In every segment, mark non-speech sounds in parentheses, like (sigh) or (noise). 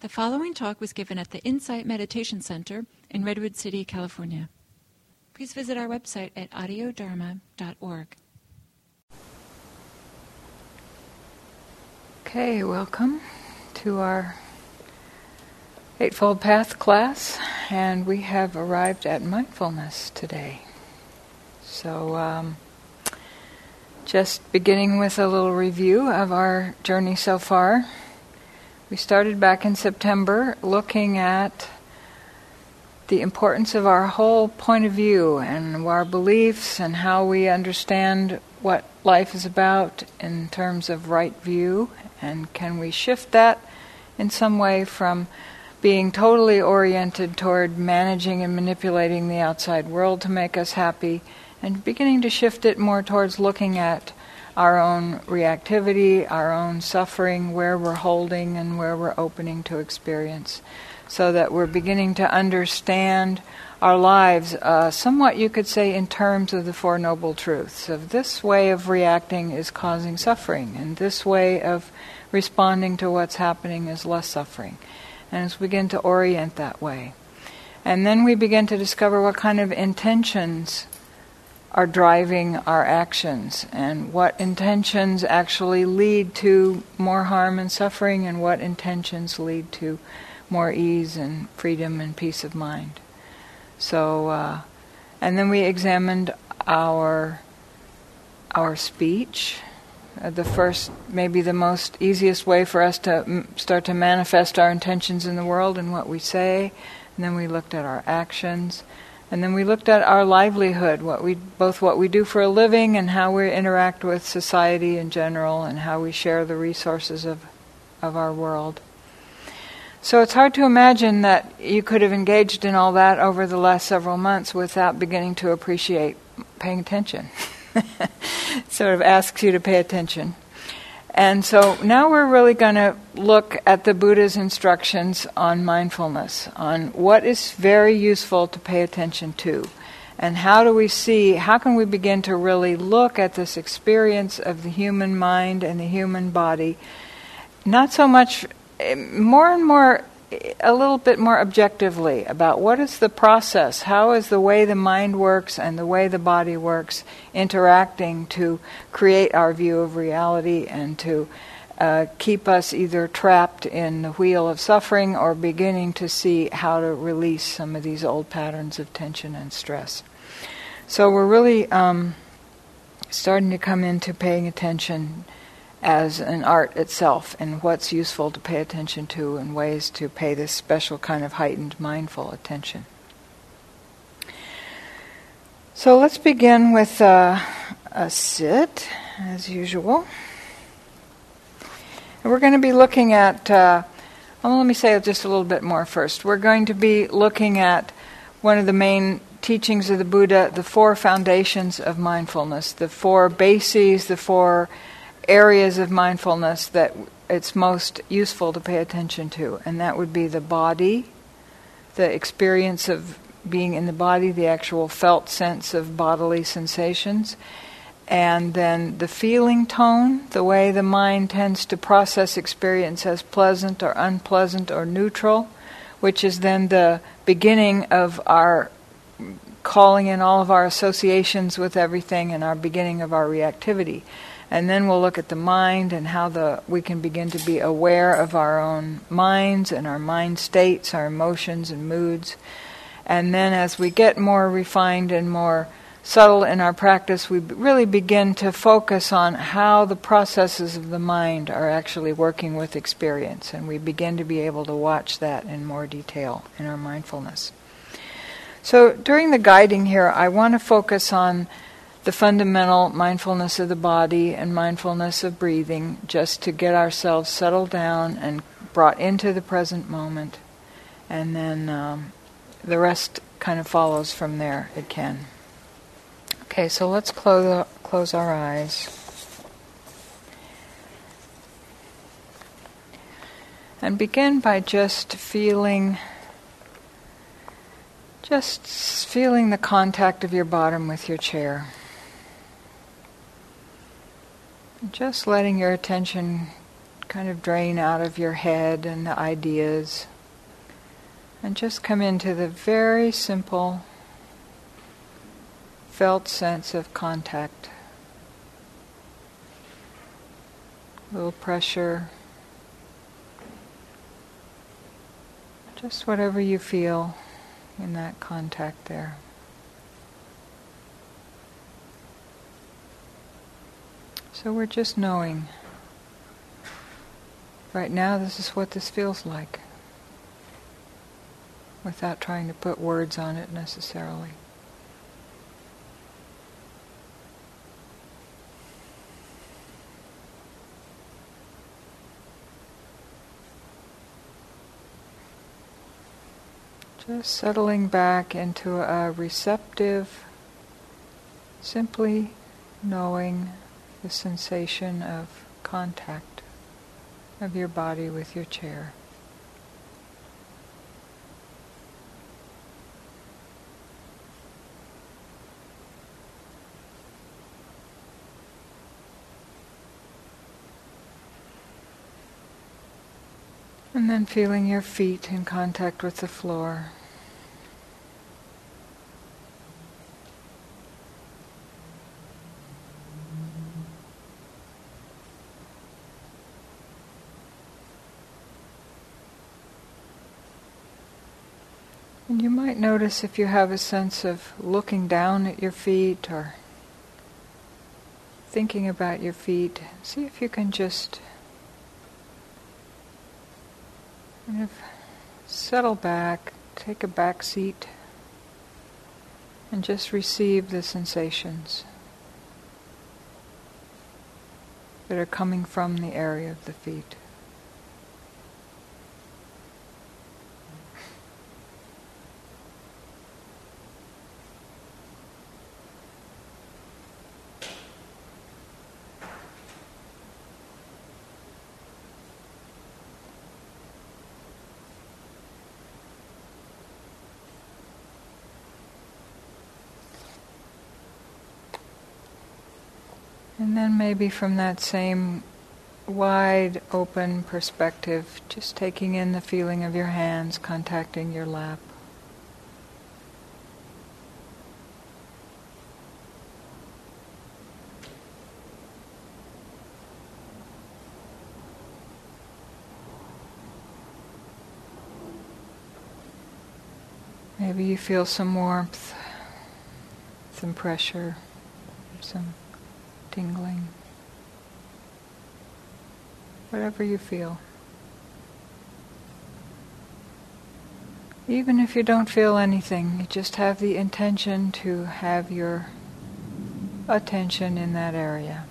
The following talk was given at the Insight Meditation Center in Redwood City, California. Please visit our website at audiodharma.org. Okay, welcome to our Eightfold Path class, and we have arrived at mindfulness today. So, um, just beginning with a little review of our journey so far. We started back in September looking at the importance of our whole point of view and our beliefs and how we understand what life is about in terms of right view. And can we shift that in some way from being totally oriented toward managing and manipulating the outside world to make us happy and beginning to shift it more towards looking at our own reactivity, our own suffering, where we're holding and where we're opening to experience, so that we're beginning to understand our lives uh, somewhat, you could say, in terms of the Four Noble Truths. Of this way of reacting is causing suffering, and this way of responding to what's happening is less suffering. And as we begin to orient that way. And then we begin to discover what kind of intentions are driving our actions and what intentions actually lead to more harm and suffering and what intentions lead to more ease and freedom and peace of mind. So, uh, and then we examined our our speech. Uh, the first, maybe the most easiest way for us to m- start to manifest our intentions in the world and what we say. And then we looked at our actions. And then we looked at our livelihood, what we both what we do for a living and how we interact with society in general and how we share the resources of of our world. So it's hard to imagine that you could have engaged in all that over the last several months without beginning to appreciate paying attention. (laughs) sort of asks you to pay attention. And so now we're really going to look at the Buddha's instructions on mindfulness, on what is very useful to pay attention to. And how do we see, how can we begin to really look at this experience of the human mind and the human body, not so much, eh, more and more a little bit more objectively about what is the process, how is the way the mind works and the way the body works interacting to create our view of reality and to uh, keep us either trapped in the wheel of suffering or beginning to see how to release some of these old patterns of tension and stress. So we're really um, starting to come into paying attention as an art itself and what's useful to pay attention to and ways to pay this special kind of heightened mindful attention. So let's begin with uh, a sit, as usual. And we're going to be looking at, uh, well, let me say just a little bit more first. We're going to be looking at one of the main teachings of the Buddha, the four foundations of mindfulness, the four bases, the four areas of mindfulness that it's most useful to pay attention to, and that would be the body, the experience of being in the body, the actual felt sense of bodily sensations, and then the feeling tone, the way the mind tends to process experience as pleasant or unpleasant or neutral, which is then the beginning of our calling in all of our associations with everything and our beginning of our reactivity. And then we'll look at the mind and how the we can begin to be aware of our own minds and our mind states, our emotions and moods. And then as we get more refined and more subtle in our practice, we really begin to focus on how the processes of the mind are actually working with experience. And we begin to be able to watch that in more detail in our mindfulness. So during the guiding here, I want to focus on the fundamental mindfulness of the body and mindfulness of breathing, just to get ourselves settled down and brought into the present moment. And then um, the rest kind of follows from there, it can. Okay, so let's close, close our eyes. And begin by just feeling just feeling the contact of your bottom with your chair. Just letting your attention kind of drain out of your head and the ideas and just come into the very simple felt sense of contact. A little pressure. Just whatever you feel in that contact there. So we're just knowing. Right now, this is what this feels like without trying to put words on it necessarily. Just settling back into a receptive, simply knowing the sensation of contact of your body with your chair. And then feeling your feet in contact with the floor. And you might notice if you have a sense of looking down at your feet or thinking about your feet, see if you can just Kind of settle back, take a back seat, and just receive the sensations that are coming from the area of the feet. And then maybe from that same wide open perspective, just taking in the feeling of your hands contacting your lap. Maybe you feel some warmth, some pressure, some tingling, whatever you feel. Even if you don't feel anything, you just have the intention to have your attention in that area.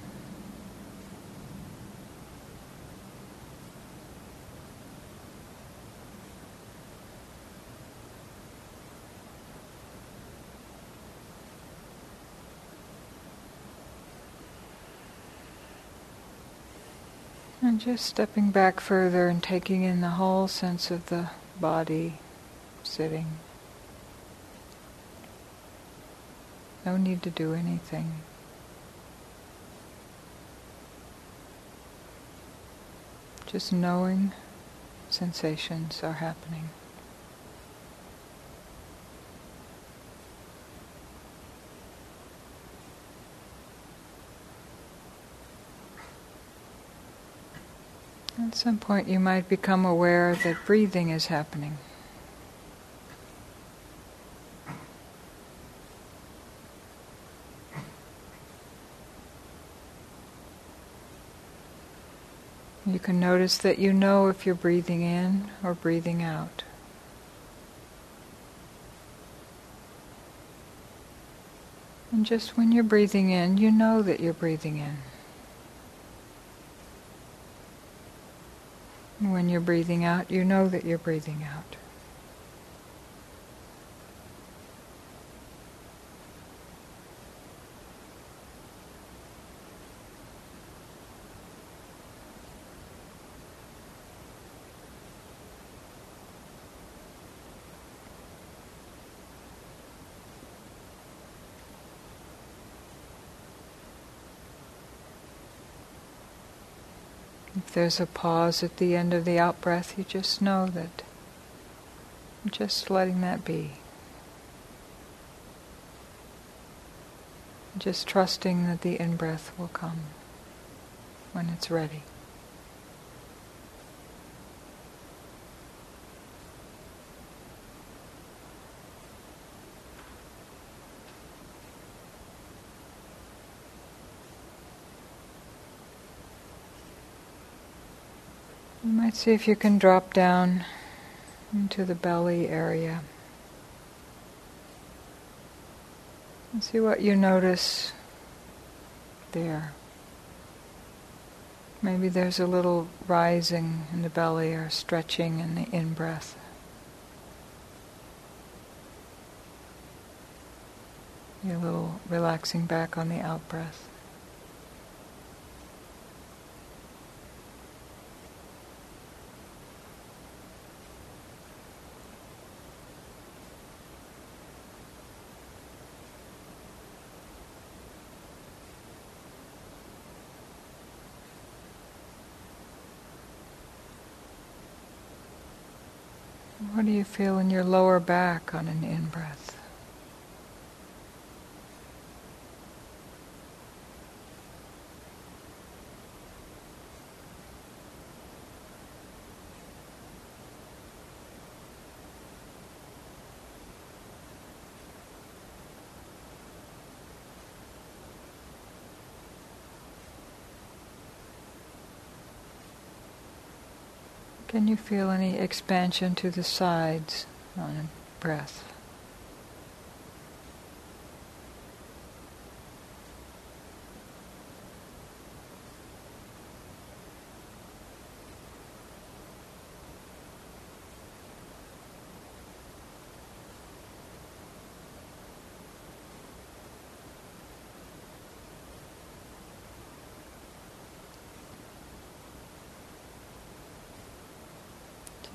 Just stepping back further and taking in the whole sense of the body sitting. No need to do anything. Just knowing sensations are happening. At some point, you might become aware that breathing is happening. You can notice that you know if you're breathing in or breathing out. And just when you're breathing in, you know that you're breathing in. When you're breathing out, you know that you're breathing out. If there's a pause at the end of the out breath, you just know that just letting that be. Just trusting that the in breath will come when it's ready. You might see if you can drop down into the belly area. And see what you notice there. Maybe there's a little rising in the belly or stretching in the in breath. A little relaxing back on the out breath. What do you feel in your lower back on an in breath? Can you feel any expansion to the sides on breath?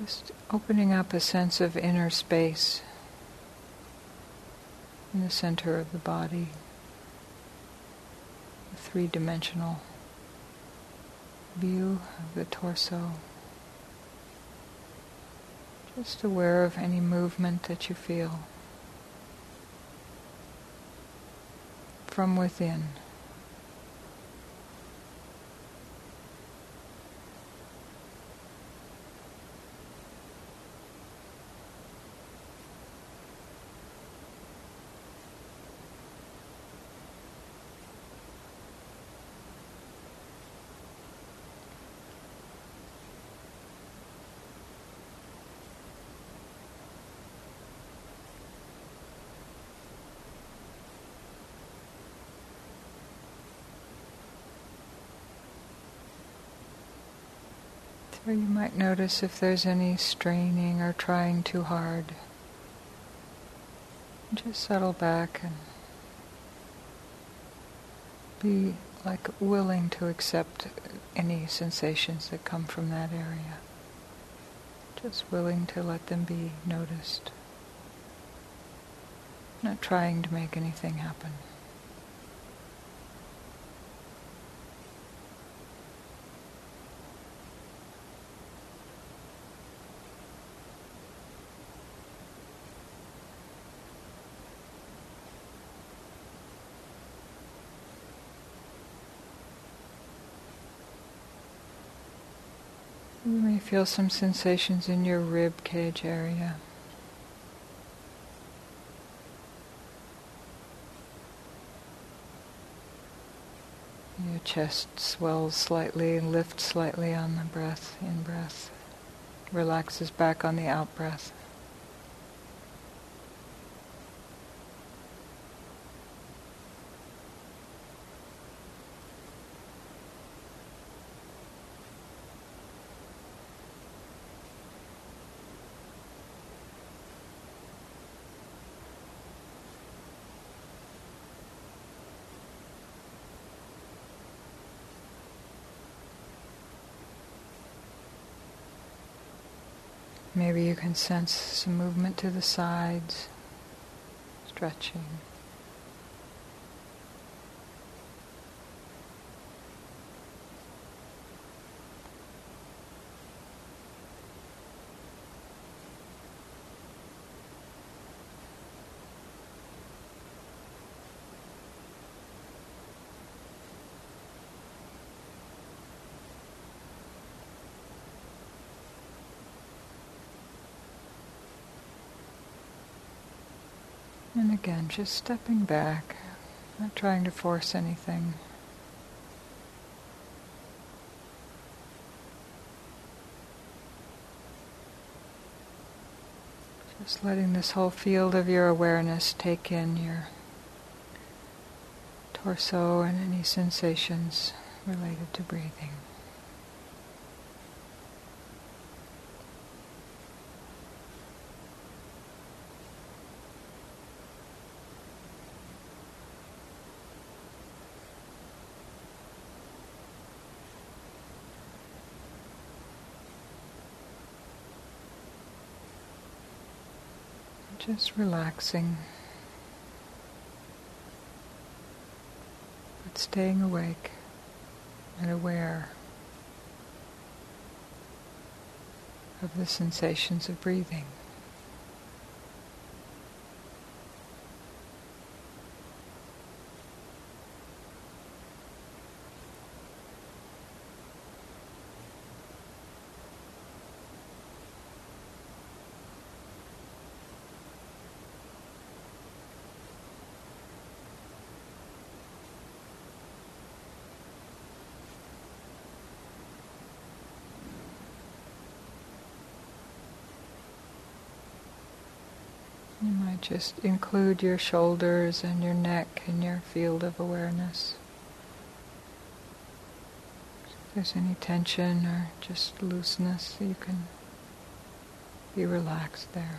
Just opening up a sense of inner space in the center of the body, a three dimensional view of the torso. Just aware of any movement that you feel from within. You might notice if there's any straining or trying too hard. Just settle back and be like willing to accept any sensations that come from that area. Just willing to let them be noticed. Not trying to make anything happen. You may feel some sensations in your rib cage area. Your chest swells slightly and lifts slightly on the breath, in breath. Relaxes back on the out breath. Maybe you can sense some movement to the sides, stretching. And again, just stepping back, not trying to force anything. Just letting this whole field of your awareness take in your torso and any sensations related to breathing. Just relaxing, but staying awake and aware of the sensations of breathing. You might just include your shoulders and your neck in your field of awareness. If there's any tension or just looseness, you can be relaxed there.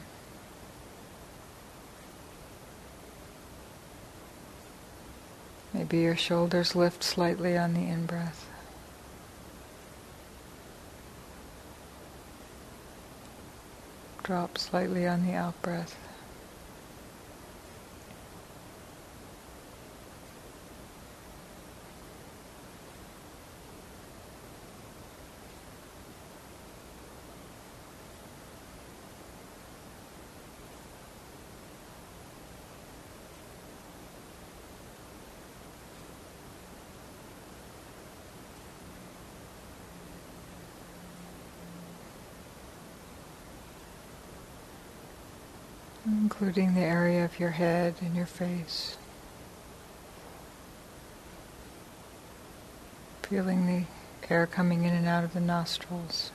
Maybe your shoulders lift slightly on the in breath. Drop slightly on the out breath. Including the area of your head and your face. Feeling the air coming in and out of the nostrils.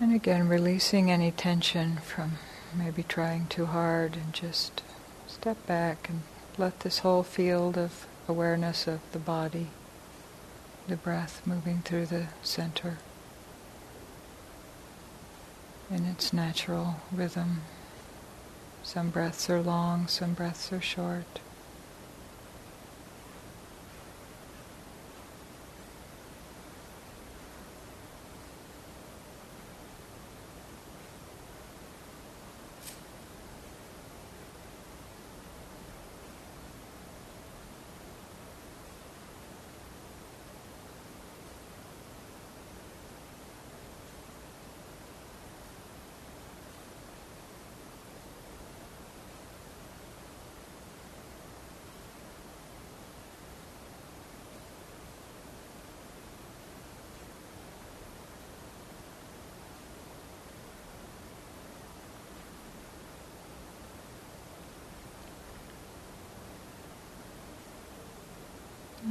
And again, releasing any tension from maybe trying too hard and just step back and let this whole field of awareness of the body, the breath moving through the center in its natural rhythm. Some breaths are long, some breaths are short.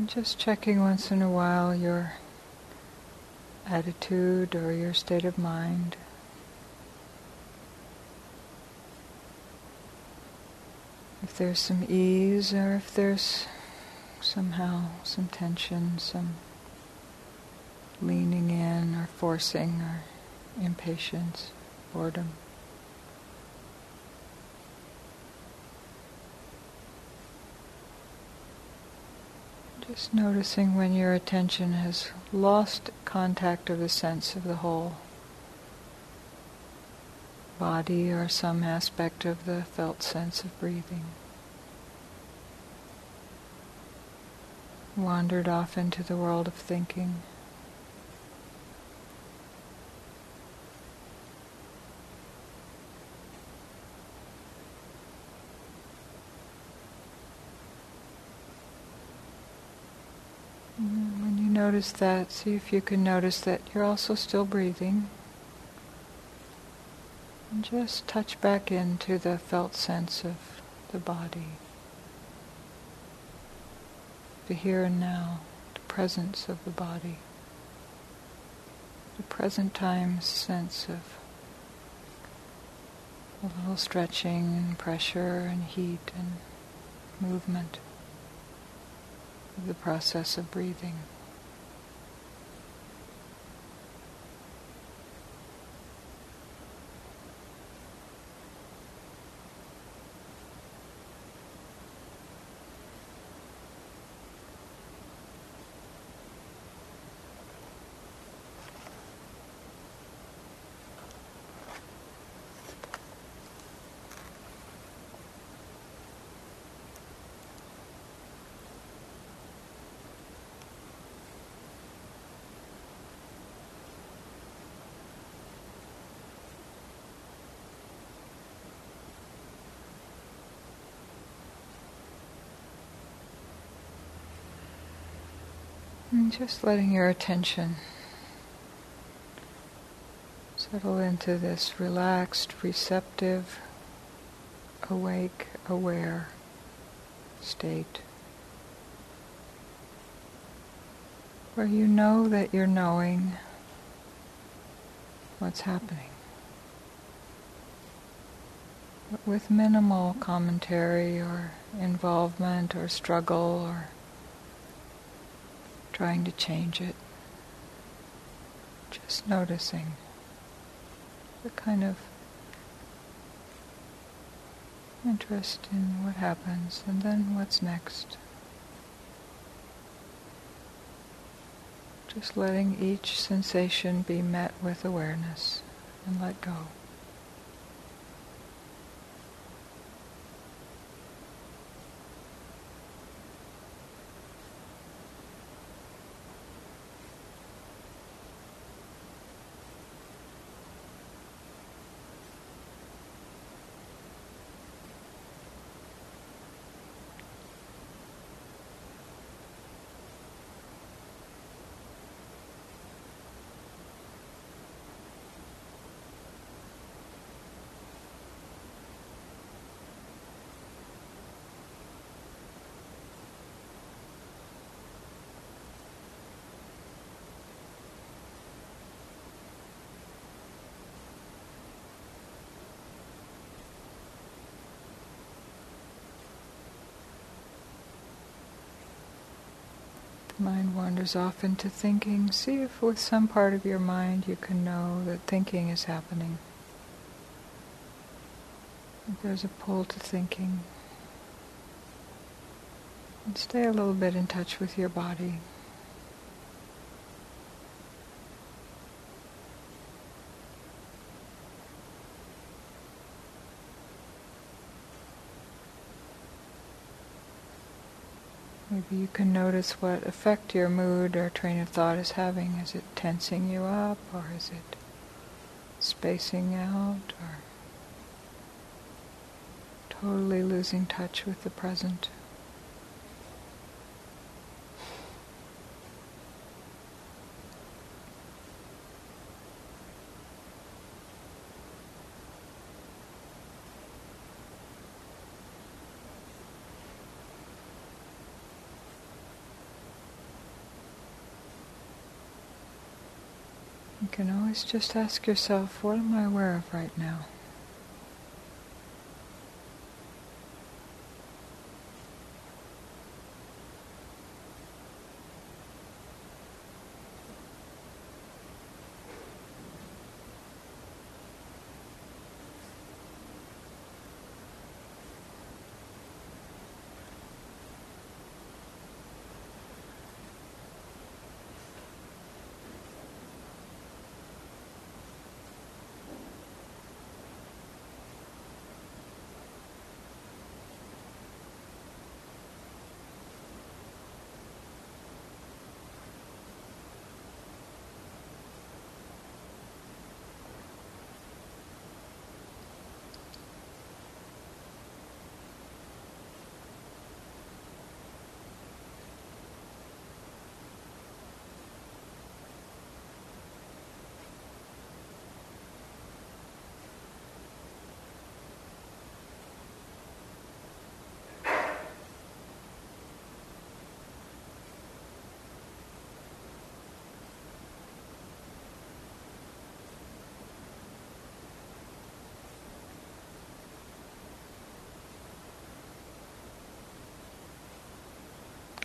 And just checking once in a while your attitude or your state of mind. If there's some ease or if there's somehow some tension, some leaning in or forcing or impatience, boredom. Just noticing when your attention has lost contact of the sense of the whole body or some aspect of the felt sense of breathing. Wandered off into the world of thinking. Notice that, see if you can notice that you're also still breathing. And just touch back into the felt sense of the body. The here and now, the presence of the body. The present time sense of a little stretching and pressure and heat and movement the process of breathing. And just letting your attention settle into this relaxed, receptive, awake, aware state. Where you know that you're knowing what's happening. But with minimal commentary or involvement or struggle or trying to change it. Just noticing the kind of interest in what happens and then what's next. Just letting each sensation be met with awareness and let go. Mind wanders off into thinking, see if with some part of your mind you can know that thinking is happening. If there's a pull to thinking. And stay a little bit in touch with your body. Maybe you can notice what effect your mood or train of thought is having. Is it tensing you up, or is it spacing out, or totally losing touch with the present? You can always just ask yourself, what am I aware of right now?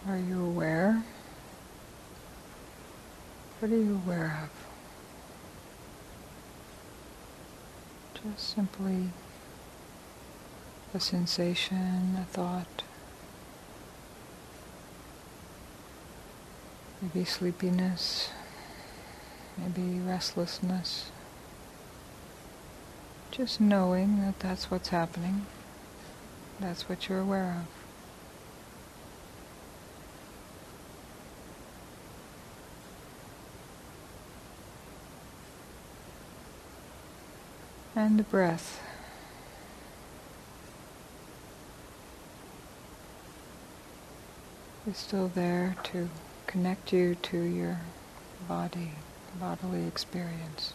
Are you aware? What are you aware of? Just simply a sensation, a thought, maybe sleepiness, maybe restlessness. Just knowing that that's what's happening, that's what you're aware of. And the breath. is still there to connect you to your body, bodily experience.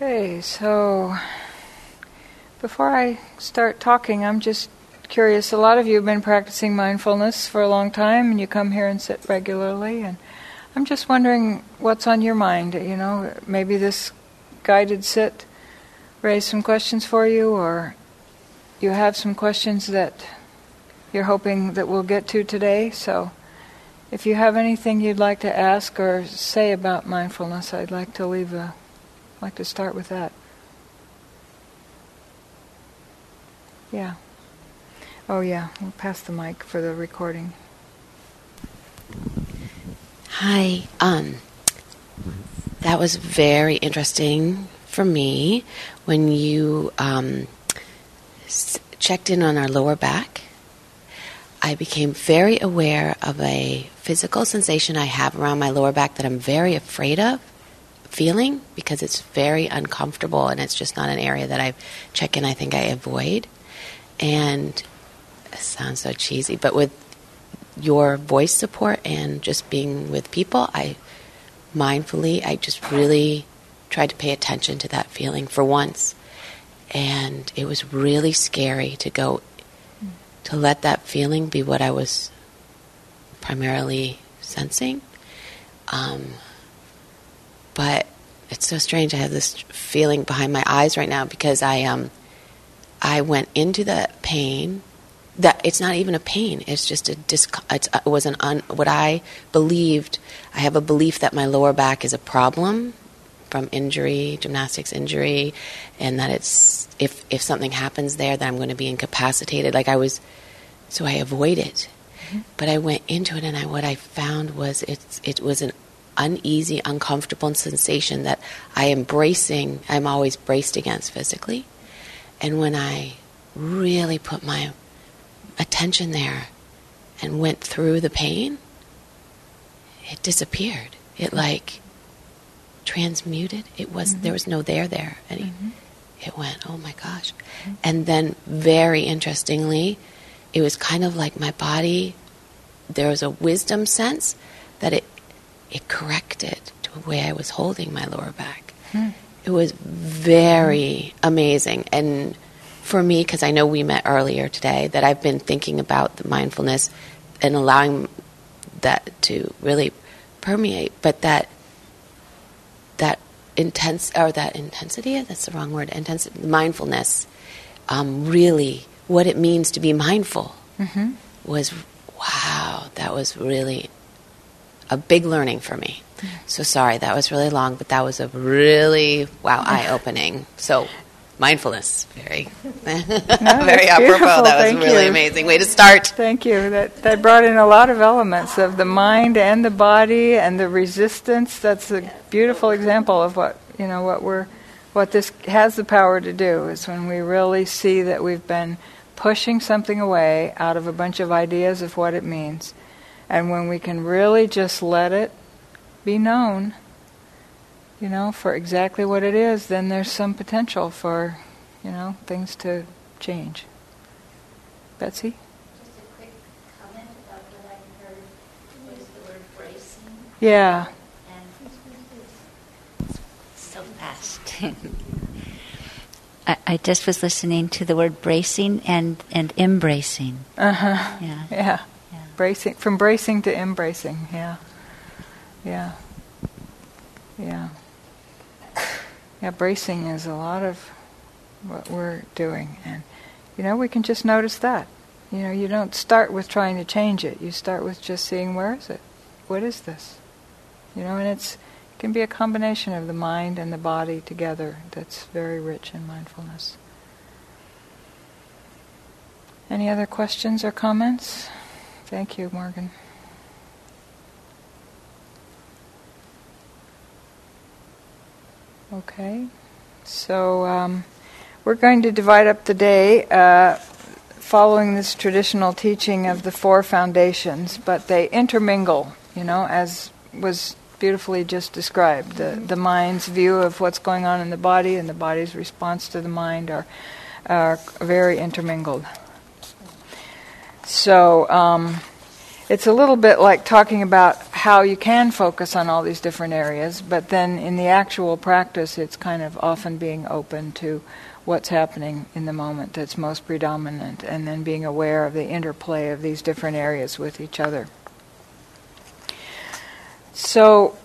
Okay, so before I start talking, I'm just curious. A lot of you have been practicing mindfulness for a long time, and you come here and sit regularly. And I'm just wondering what's on your mind. You know, maybe this guided sit raised some questions for you, or you have some questions that you're hoping that we'll get to today. So, if you have anything you'd like to ask or say about mindfulness, I'd like to leave a I'd like to start with that. Yeah. Oh, yeah. We'll pass the mic for the recording. Hi. Um, that was very interesting for me when you um, s- checked in on our lower back. I became very aware of a physical sensation I have around my lower back that I'm very afraid of feeling because it's very uncomfortable and it's just not an area that I check in, I think I avoid. And it sounds so cheesy, but with your voice support and just being with people, I mindfully, I just really tried to pay attention to that feeling for once. And it was really scary to go, to let that feeling be what I was primarily sensing. Um, but it's so strange. I have this feeling behind my eyes right now because I um I went into the pain. That it's not even a pain. It's just a dis. It's, it was an un, what I believed. I have a belief that my lower back is a problem from injury, gymnastics injury, and that it's if if something happens there, that I'm going to be incapacitated. Like I was, so I avoid it. Mm-hmm. But I went into it, and I, what I found was it's it was an uneasy, uncomfortable sensation that I am bracing, I'm always braced against physically. And when I really put my attention there and went through the pain, it disappeared. It like transmuted. It was mm-hmm. there was no there there. And mm-hmm. it went, oh my gosh. Mm-hmm. And then very interestingly, it was kind of like my body there was a wisdom sense that it it corrected to the way I was holding my lower back. Hmm. It was very amazing. And for me, because I know we met earlier today, that I've been thinking about the mindfulness and allowing that to really permeate, but that that intense or that intensity that's the wrong word intense mindfulness um, really what it means to be mindful Mm-hmm. was wow, that was really a big learning for me. So sorry, that was really long, but that was a really wow eye opening. So mindfulness, very (laughs) very that's apropos. beautiful. That was Thank really you. amazing. Way to start. Thank you. That that brought in a lot of elements of the mind and the body and the resistance. That's a beautiful example of what you know what we're what this has the power to do is when we really see that we've been pushing something away out of a bunch of ideas of what it means. And when we can really just let it be known, you know, for exactly what it is, then there's some potential for, you know, things to change. Betsy? Just a quick comment about what I heard was the word bracing Yeah. so fast. (laughs) I, I just was listening to the word bracing and, and embracing. Uh huh. Yeah. Yeah. Bracing from bracing to embracing. Yeah. Yeah. Yeah. Yeah, bracing is a lot of what we're doing and you know, we can just notice that. You know, you don't start with trying to change it. You start with just seeing where is it? What is this? You know, and it's it can be a combination of the mind and the body together that's very rich in mindfulness. Any other questions or comments? Thank you, Morgan. Okay, so um, we're going to divide up the day uh, following this traditional teaching of the four foundations, but they intermingle, you know, as was beautifully just described. The, the mind's view of what's going on in the body and the body's response to the mind are, are very intermingled. So um, it's a little bit like talking about how you can focus on all these different areas, but then in the actual practice, it's kind of often being open to what's happening in the moment that's most predominant, and then being aware of the interplay of these different areas with each other. So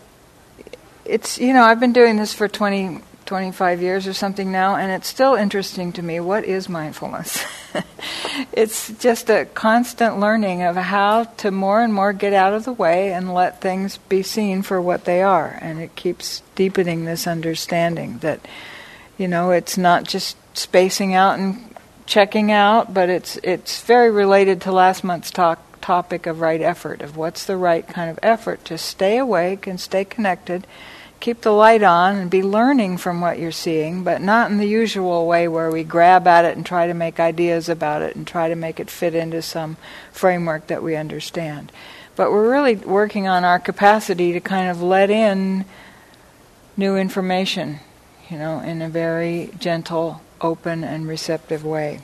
it's, you know, I've been doing this for 20, 25 years or something now, and it's still interesting to me. What is mindfulness? (laughs) it's just a constant learning of how to more and more get out of the way and let things be seen for what they are. And it keeps deepening this understanding that, you know, it's not just spacing out and checking out, but it's it's very related to last month's talk topic of right effort, of what's the right kind of effort to stay awake and stay connected, keep the light on and be learning from what you're seeing, but not in the usual way where we grab at it and try to make ideas about it and try to make it fit into some framework that we understand. But we're really working on our capacity to kind of let in new information, you know, in a very gentle, open, and receptive way.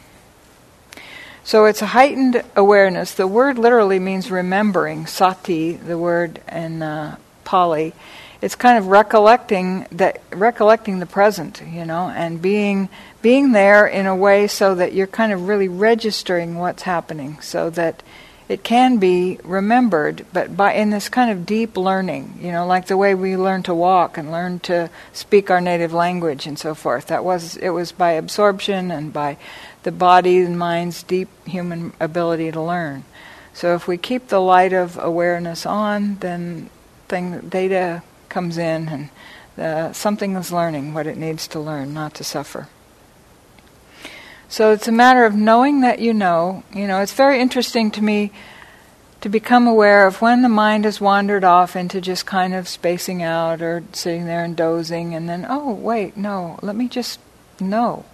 So it's a heightened awareness. The word literally means remembering, sati, the word in uh, Pali. It's kind of recollecting that recollecting the present, you know, and being being there in a way so that you're kind of really registering what's happening, so that it can be remembered, but by in this kind of deep learning, you know, like the way we learn to walk and learn to speak our native language and so forth. That was it was by absorption and by the body and mind's deep human ability to learn. So if we keep the light of awareness on, then thing data comes in and uh, something is learning what it needs to learn, not to suffer. So it's a matter of knowing that you know. You know, it's very interesting to me to become aware of when the mind has wandered off into just kind of spacing out or sitting there and dozing, and then, oh, wait, no, let me just know.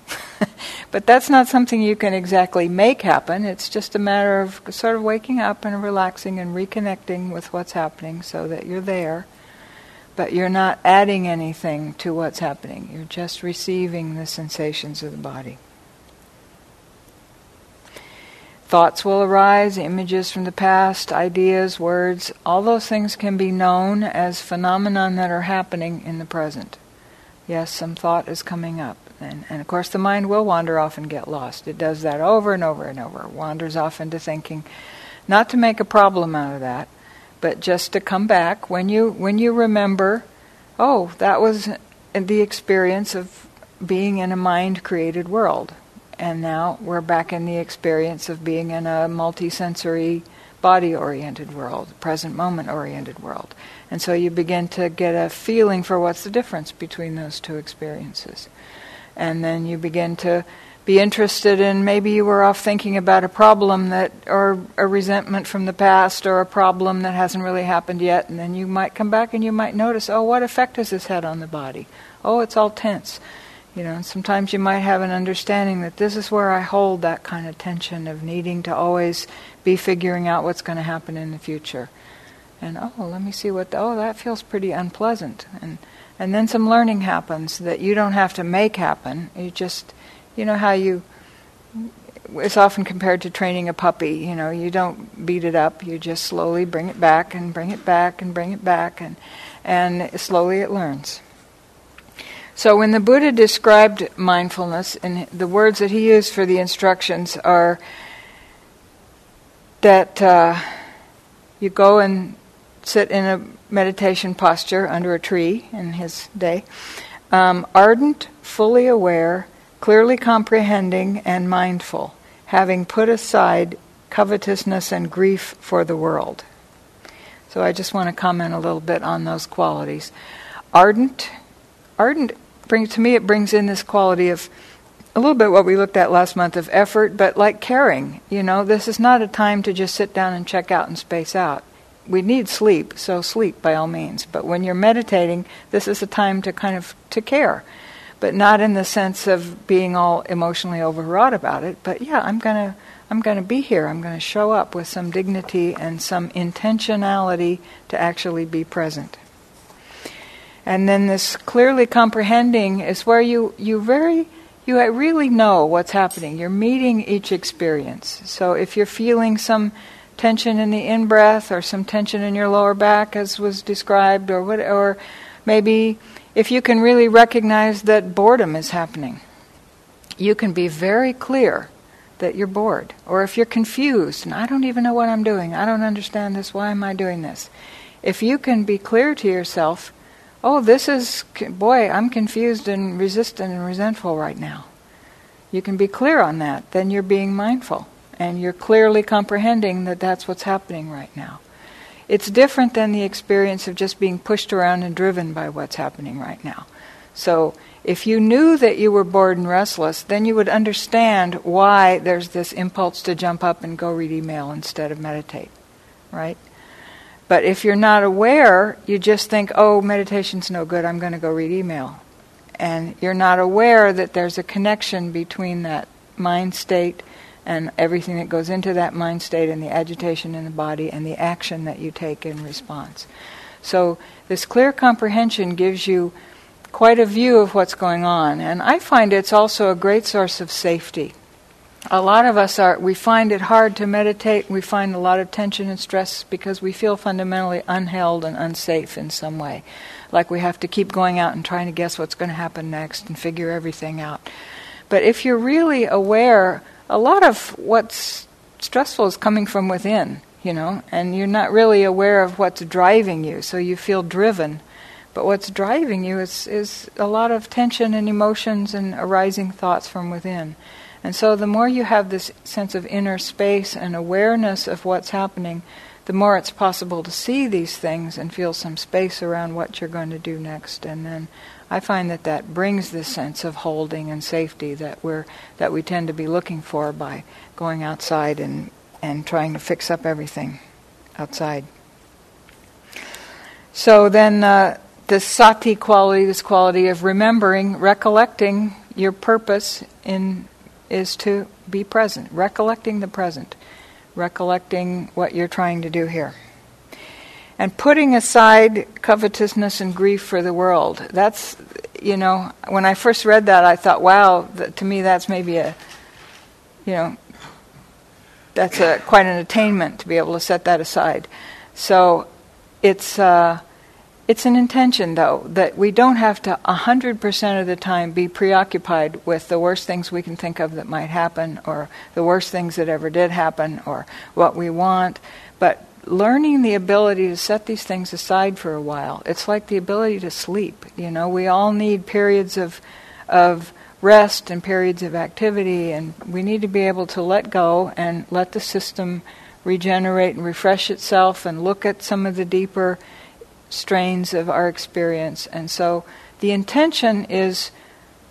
(laughs) but that's not something you can exactly make happen. It's just a matter of sort of waking up and relaxing and reconnecting with what's happening so that you're there. But you're not adding anything to what's happening. You're just receiving the sensations of the body. Thoughts will arise, images from the past, ideas, words, all those things can be known as phenomena that are happening in the present. Yes, some thought is coming up. And, and of course, the mind will wander off and get lost. It does that over and over and over. Wanders off into thinking. Not to make a problem out of that, but just to come back when you when you remember, oh, that was the experience of being in a mind-created world, And now we're back in the experience of being in a multisensory, body oriented world, present moment oriented world. And so you begin to get a feeling for what's the difference between those two experiences. And then you begin to be interested in maybe you were off thinking about a problem that or a resentment from the past or a problem that hasn't really happened yet and then you might come back and you might notice oh what effect has this had on the body? Oh it's all tense. You know sometimes you might have an understanding that this is where i hold that kind of tension of needing to always be figuring out what's going to happen in the future. And oh let me see what the, oh that feels pretty unpleasant. And and then some learning happens that you don't have to make happen. You just you know how you it's often compared to training a puppy you know you don't beat it up you just slowly bring it back and bring it back and bring it back and and slowly it learns. So when the buddha described mindfulness and the words that he used for the instructions are that uh, you go and sit in a meditation posture under a tree in his day um, ardent fully aware clearly comprehending and mindful, having put aside covetousness and grief for the world. So I just want to comment a little bit on those qualities. Ardent, ardent brings to me it brings in this quality of a little bit what we looked at last month of effort, but like caring. You know, this is not a time to just sit down and check out and space out. We need sleep, so sleep by all means. But when you're meditating, this is a time to kind of to care but not in the sense of being all emotionally overwrought about it. But yeah, I'm gonna I'm gonna be here. I'm gonna show up with some dignity and some intentionality to actually be present. And then this clearly comprehending is where you you very you really know what's happening. You're meeting each experience. So if you're feeling some tension in the in breath or some tension in your lower back, as was described, or what, or maybe if you can really recognize that boredom is happening, you can be very clear that you're bored. Or if you're confused and I don't even know what I'm doing, I don't understand this, why am I doing this? If you can be clear to yourself, oh, this is, boy, I'm confused and resistant and resentful right now. You can be clear on that, then you're being mindful and you're clearly comprehending that that's what's happening right now. It's different than the experience of just being pushed around and driven by what's happening right now. So, if you knew that you were bored and restless, then you would understand why there's this impulse to jump up and go read email instead of meditate, right? But if you're not aware, you just think, oh, meditation's no good, I'm going to go read email. And you're not aware that there's a connection between that mind state and everything that goes into that mind state and the agitation in the body and the action that you take in response. So, this clear comprehension gives you quite a view of what's going on, and I find it's also a great source of safety. A lot of us are, we find it hard to meditate, we find a lot of tension and stress because we feel fundamentally unheld and unsafe in some way. Like we have to keep going out and trying to guess what's going to happen next and figure everything out. But if you're really aware a lot of what's stressful is coming from within, you know, and you're not really aware of what's driving you, so you feel driven. But what's driving you is, is a lot of tension and emotions and arising thoughts from within. And so the more you have this sense of inner space and awareness of what's happening, the more it's possible to see these things and feel some space around what you're going to do next. And then I find that that brings this sense of holding and safety that we're that we tend to be looking for by going outside and and trying to fix up everything outside. So then, uh, the sati quality, this quality of remembering, recollecting your purpose in is to be present, recollecting the present, recollecting what you're trying to do here and putting aside covetousness and grief for the world. That's, you know, when I first read that, I thought, wow, that, to me that's maybe a, you know, that's a, quite an attainment to be able to set that aside. So it's, uh, it's an intention, though, that we don't have to 100% of the time be preoccupied with the worst things we can think of that might happen, or the worst things that ever did happen, or what we want, but learning the ability to set these things aside for a while. It's like the ability to sleep. You know, we all need periods of of rest and periods of activity, and we need to be able to let go and let the system regenerate and refresh itself and look at some of the deeper strains of our experience. And so the intention is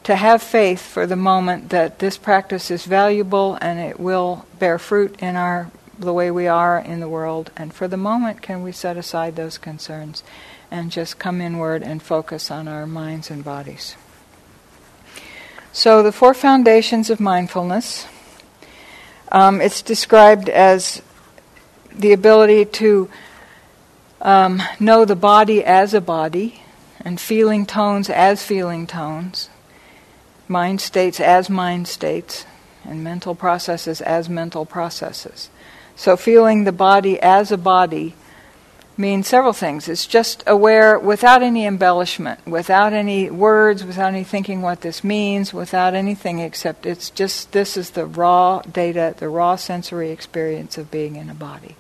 to have faith for the moment that this practice is valuable and it will bear fruit in our the way we are in the world. And for the moment, can we set aside those concerns and just come inward and focus on our minds and bodies? So, the four foundations of mindfulness. Um, it's described as the ability to um, know the body as a body and feeling tones as feeling tones, mind states as mind states, and mental processes as mental processes. So, feeling the body as a body means several things. It's just aware without any embellishment, without any words, without any thinking what this means, without anything except it's just this is the raw data, the raw sensory experience of being in a body.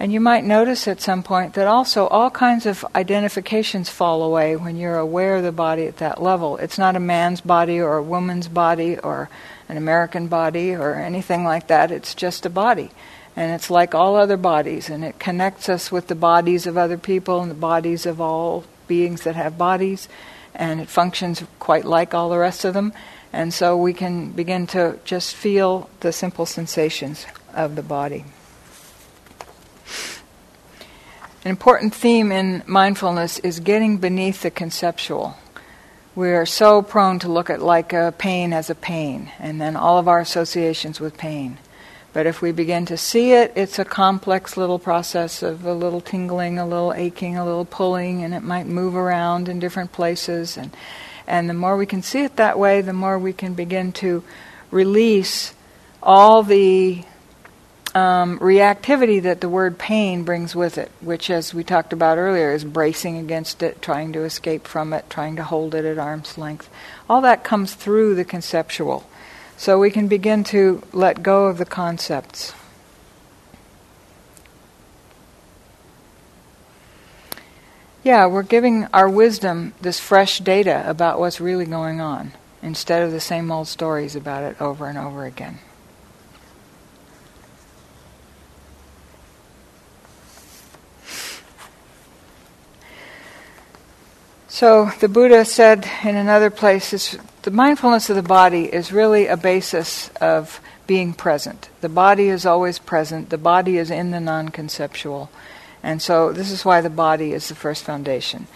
And you might notice at some point that also all kinds of identifications fall away when you're aware of the body at that level. It's not a man's body or a woman's body or an American body or anything like that. It's just a body. And it's like all other bodies, and it connects us with the bodies of other people and the bodies of all beings that have bodies, and it functions quite like all the rest of them. And so we can begin to just feel the simple sensations of the body. An important theme in mindfulness is getting beneath the conceptual. We are so prone to look at like a pain as a pain, and then all of our associations with pain. But if we begin to see it, it's a complex little process of a little tingling, a little aching, a little pulling, and it might move around in different places. And, and the more we can see it that way, the more we can begin to release all the um, reactivity that the word pain brings with it, which, as we talked about earlier, is bracing against it, trying to escape from it, trying to hold it at arm's length. All that comes through the conceptual. So we can begin to let go of the concepts. Yeah, we're giving our wisdom this fresh data about what's really going on instead of the same old stories about it over and over again. So the Buddha said in another place, the mindfulness of the body is really a basis of being present. The body is always present. The body is in the non-conceptual, and so this is why the body is the first foundation.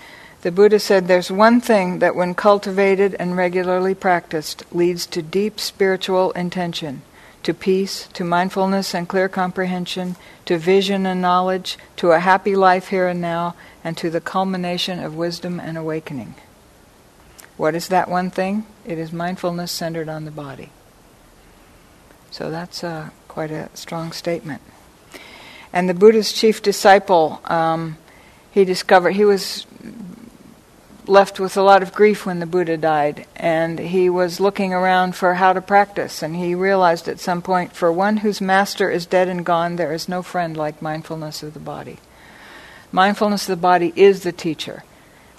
The Buddha said there's one thing that, when cultivated and regularly practiced, leads to deep spiritual intention, to peace, to mindfulness and clear comprehension, to vision and knowledge, to a happy life here and now, and to the culmination of wisdom and awakening. What is that one thing? It is mindfulness centered on the body. So that's uh, quite a strong statement. And the Buddha's chief disciple, um, he discovered, he was left with a lot of grief when the Buddha died, and he was looking around for how to practice, and he realized at some point for one whose master is dead and gone, there is no friend like mindfulness of the body. Mindfulness of the body is the teacher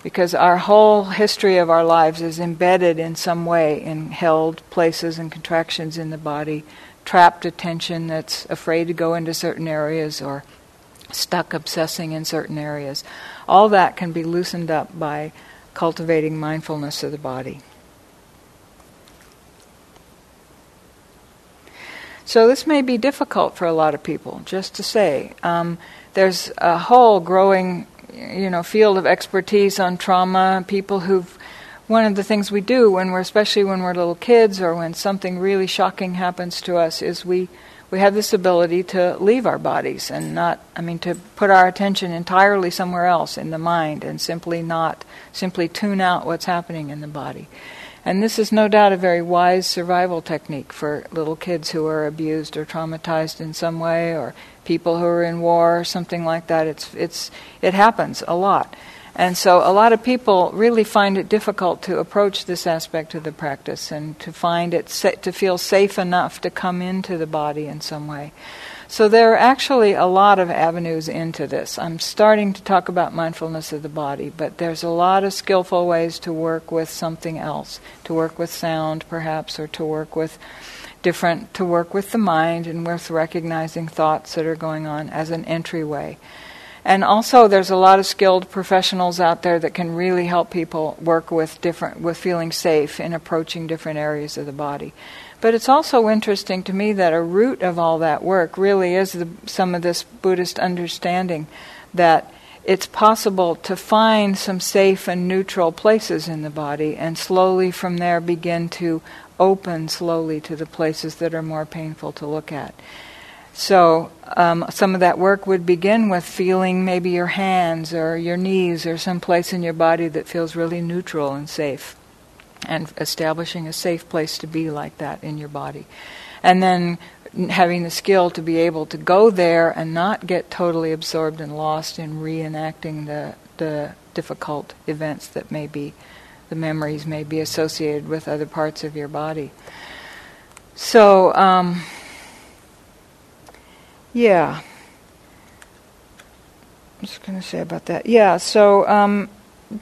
because our whole history of our lives is embedded in some way in held places and contractions in the body, trapped attention that's afraid to go into certain areas or stuck obsessing in certain areas. All that can be loosened up by cultivating mindfulness of the body. So, this may be difficult for a lot of people, just to say. Um, there's a whole growing, you know, field of expertise on trauma. People who've one of the things we do when we're, especially when we're little kids or when something really shocking happens to us, is we we have this ability to leave our bodies and not, I mean, to put our attention entirely somewhere else in the mind and simply not, simply tune out what's happening in the body. And this is no doubt a very wise survival technique for little kids who are abused or traumatized in some way, or people who are in war or something like that. It's it's it happens a lot, And so a lot of people really find it difficult to approach this aspect of the practice and to find it to feel safe enough to come into the body in some way. So there are actually a lot of avenues into this. I'm starting to talk about mindfulness of the body, but there's a lot of skillful ways to work with something else, to work with sound perhaps or to work with different to work with the mind and with recognizing thoughts that are going on as an entryway. And also, there's a lot of skilled professionals out there that can really help people work with different, with feeling safe in approaching different areas of the body. But it's also interesting to me that a root of all that work really is the, some of this Buddhist understanding that it's possible to find some safe and neutral places in the body and slowly from there begin to open slowly to the places that are more painful to look at. So, um, some of that work would begin with feeling maybe your hands or your knees or some place in your body that feels really neutral and safe, and establishing a safe place to be like that in your body. And then having the skill to be able to go there and not get totally absorbed and lost in reenacting the, the difficult events that may be, the memories may be associated with other parts of your body. So, um, yeah. I'm just going to say about that. Yeah, so um,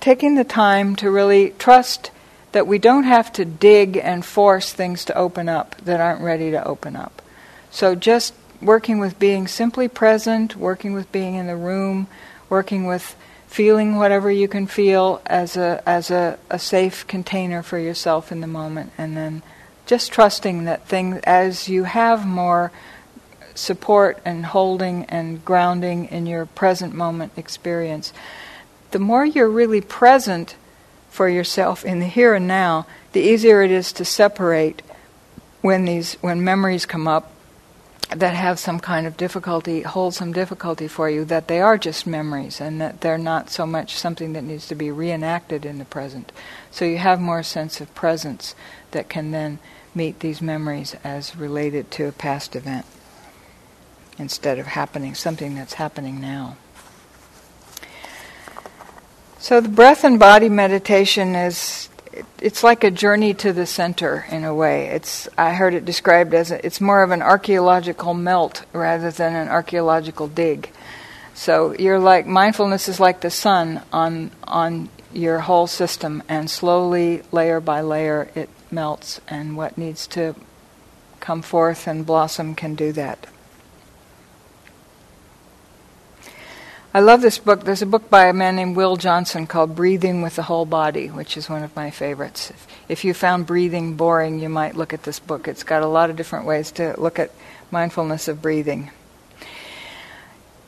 taking the time to really trust that we don't have to dig and force things to open up that aren't ready to open up. So just working with being simply present, working with being in the room, working with feeling whatever you can feel as a as a, a safe container for yourself in the moment, and then just trusting that things as you have more support and holding and grounding in your present moment experience, the more you're really present for yourself in the here and now, the easier it is to separate when these when memories come up that have some kind of difficulty, hold some difficulty for you, that they are just memories and that they're not so much something that needs to be reenacted in the present. So you have more sense of presence that can then meet these memories as related to a past event instead of happening, something that's happening now. So the breath and body meditation is it's like a journey to the center in a way. It's I heard it described as a, it's more of an archaeological melt rather than an archaeological dig. So you're like mindfulness is like the sun on on your whole system and slowly layer by layer it melts and what needs to come forth and blossom can do that. I love this book. There's a book by a man named Will Johnson called Breathing with the Whole Body, which is one of my favorites. If you found breathing boring, you might look at this book. It's got a lot of different ways to look at mindfulness of breathing.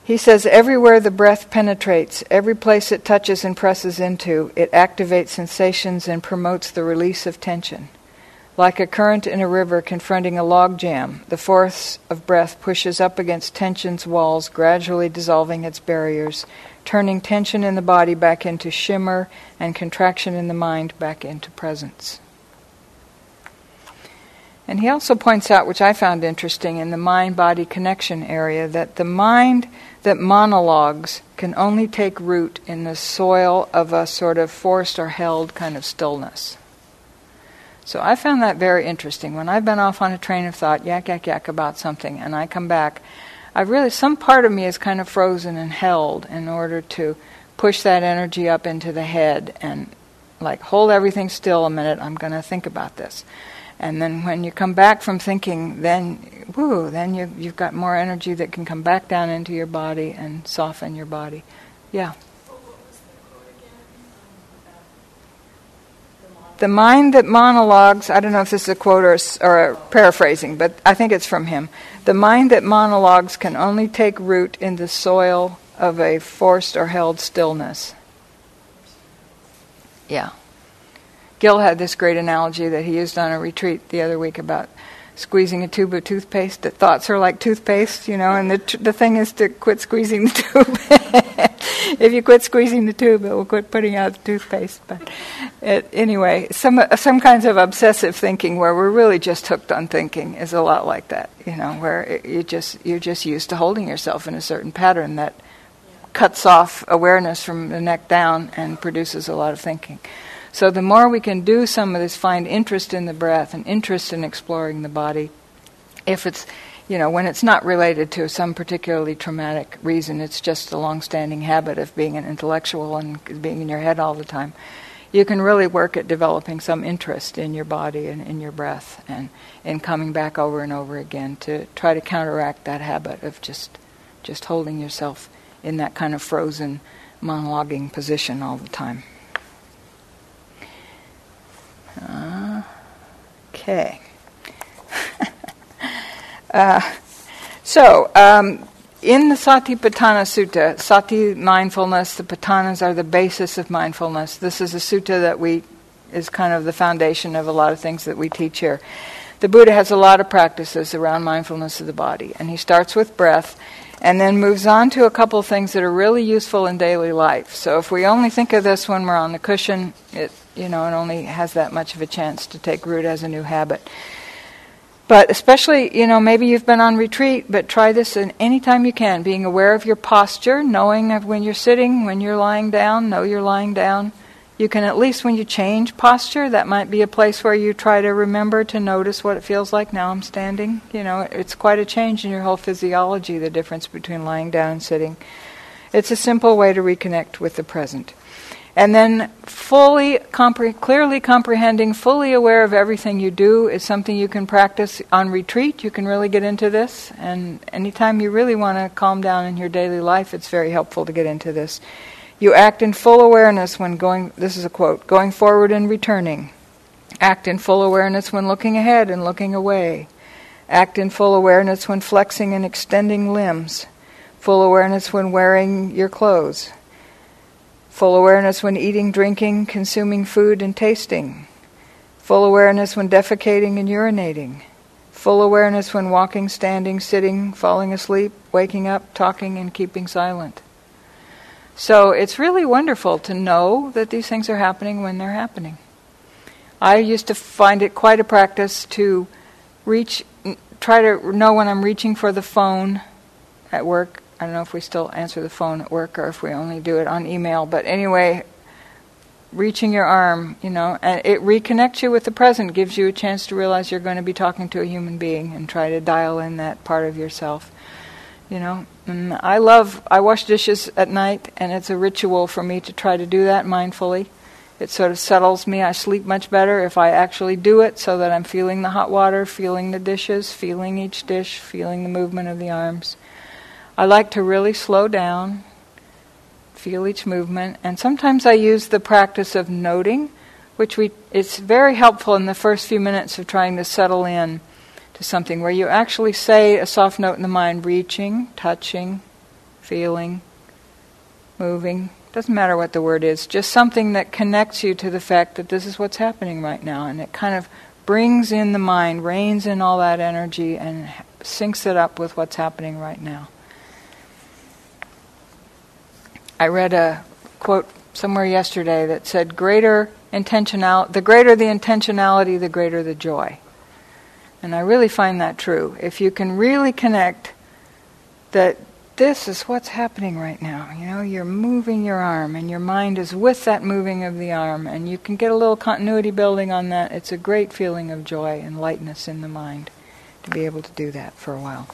He says, Everywhere the breath penetrates, every place it touches and presses into, it activates sensations and promotes the release of tension. Like a current in a river confronting a log jam, the force of breath pushes up against tension's walls, gradually dissolving its barriers, turning tension in the body back into shimmer and contraction in the mind back into presence. And he also points out, which I found interesting in the mind body connection area, that the mind that monologues can only take root in the soil of a sort of forced or held kind of stillness. So I found that very interesting. When I've been off on a train of thought, yak, yak, yak about something, and I come back, I really, some part of me is kind of frozen and held in order to push that energy up into the head and like hold everything still a minute, I'm going to think about this. And then when you come back from thinking, then, woo, then you, you've got more energy that can come back down into your body and soften your body. Yeah. The mind that monologues, I don't know if this is a quote or, or, a paraphrasing, but I think it's from him. The mind that monologues can only take root in the soil of a forced or held stillness. Yeah. Gil had this great analogy that he used on a retreat the other week about squeezing a tube of toothpaste. That thoughts are like toothpaste, you know, and the, the thing is to quit squeezing the (laughs) tube. (laughs) if you quit squeezing the tube, it will quit putting out the toothpaste. But it, anyway, some some kinds of obsessive thinking where we're really just hooked on thinking is a lot like that. You know, where it, you just you're just used to holding yourself in a certain pattern that cuts off awareness from the neck down and produces a lot of thinking. So the more we can do some of this, find interest in the breath and interest in exploring the body, if it's, you know, when it's not related to some particularly traumatic reason, it's just a long-standing habit of being an intellectual and being in your head all the time. You can really work at developing some interest in your body and in your breath and in coming back over and over again to try to counteract that habit of just just holding yourself in that kind of frozen monologuing position all the time. Okay. (laughs) uh, so, um, in the Satipatthana Sutta, Sati mindfulness, the Patthanas are the basis of mindfulness. This is a sutta that we is kind of the foundation of a lot of things that we teach here. The Buddha has a lot of practices around mindfulness of the body, and he starts with breath and then moves on to a couple of things that are really useful in daily life. So if we only think of this when we're on the cushion, it you know, it only has that much of a chance to take root as a new habit. But especially, you know, maybe you've been on retreat, but try this any time you can, being aware of your posture, knowing of when you're sitting, when you're lying down, know you're lying down. You can at least when you change posture, that might be a place where you try to remember to notice what it feels like. Now I'm standing. You know, it's quite a change in your whole physiology, the difference between lying down and sitting. It's a simple way to reconnect with the present. And then fully, compre- clearly comprehending, fully aware of everything you do is something you can practice on retreat. You can really get into this. And anytime you really want to calm down in your daily life, it's very helpful to get into this. You act in full awareness when going, this is a quote, going forward and returning. Act in full awareness when looking ahead and looking away. Act in full awareness when flexing and extending limbs. Full awareness when wearing your clothes Full awareness when eating, drinking, consuming food, and tasting. Full awareness when defecating and urinating. Full awareness when walking, standing, sitting, falling asleep, waking up, talking, and keeping silent. So it's really wonderful to know that these things are happening when they're happening. I used to find it quite a practice to reach, try to know when I'm reaching for the phone at work I don't know if we still answer the phone at work or if we only do it on email, but anyway, reaching your arm, you know, and it reconnects you with the present, gives you a chance to realize you're going to be talking to a human being and try to dial in that part of yourself. You know, and I love, I wash dishes at night, and it's a ritual for me to try to do that mindfully. It sort of settles me. I sleep much better if I actually do it so that I'm feeling the hot water, feeling the dishes, feeling each dish, feeling the movement of the arms. I like to really slow down, feel each movement, and sometimes I use the practice of noting, which we it's very helpful in the first few minutes of trying to settle in to something where you actually say a soft note in the mind, reaching, touching, feeling, moving. Doesn't matter what the word is, just something that connects you to the fact that this is what's happening right now, and it kind of brings in the mind, reins in all that energy, and syncs it up with what's happening right now. I read a quote somewhere yesterday that said, "Greater intentional, the greater the intentionality, the greater the joy." And I really find that true. If you can really connect that this is what's happening right now. You know, you're moving your arm and your mind is with that moving of the arm and you can get a little continuity building on that. It's a great feeling of joy and lightness in the mind to be able to do that for a while.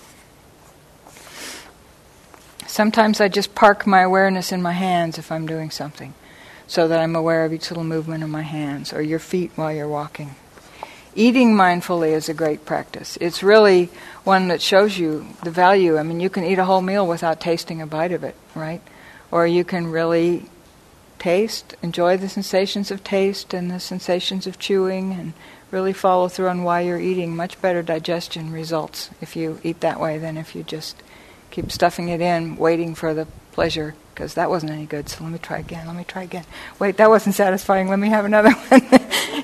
Sometimes I just park my awareness in my hands if I'm doing something, so that I'm aware of each little movement of my hands or your feet while you're walking. Eating mindfully is a great practice. It's really one that shows you the value. I mean, you can eat a whole meal without tasting a bite of it, right? Or you can really taste, enjoy the sensations of taste and the sensations of chewing, and really follow through on why you're eating. Much better digestion results if you eat that way than if you just keep stuffing it in, waiting for the pleasure, because that wasn't any good. So let me try again. Let me try again. Wait, that wasn't satisfying. Let me have another (laughs) one.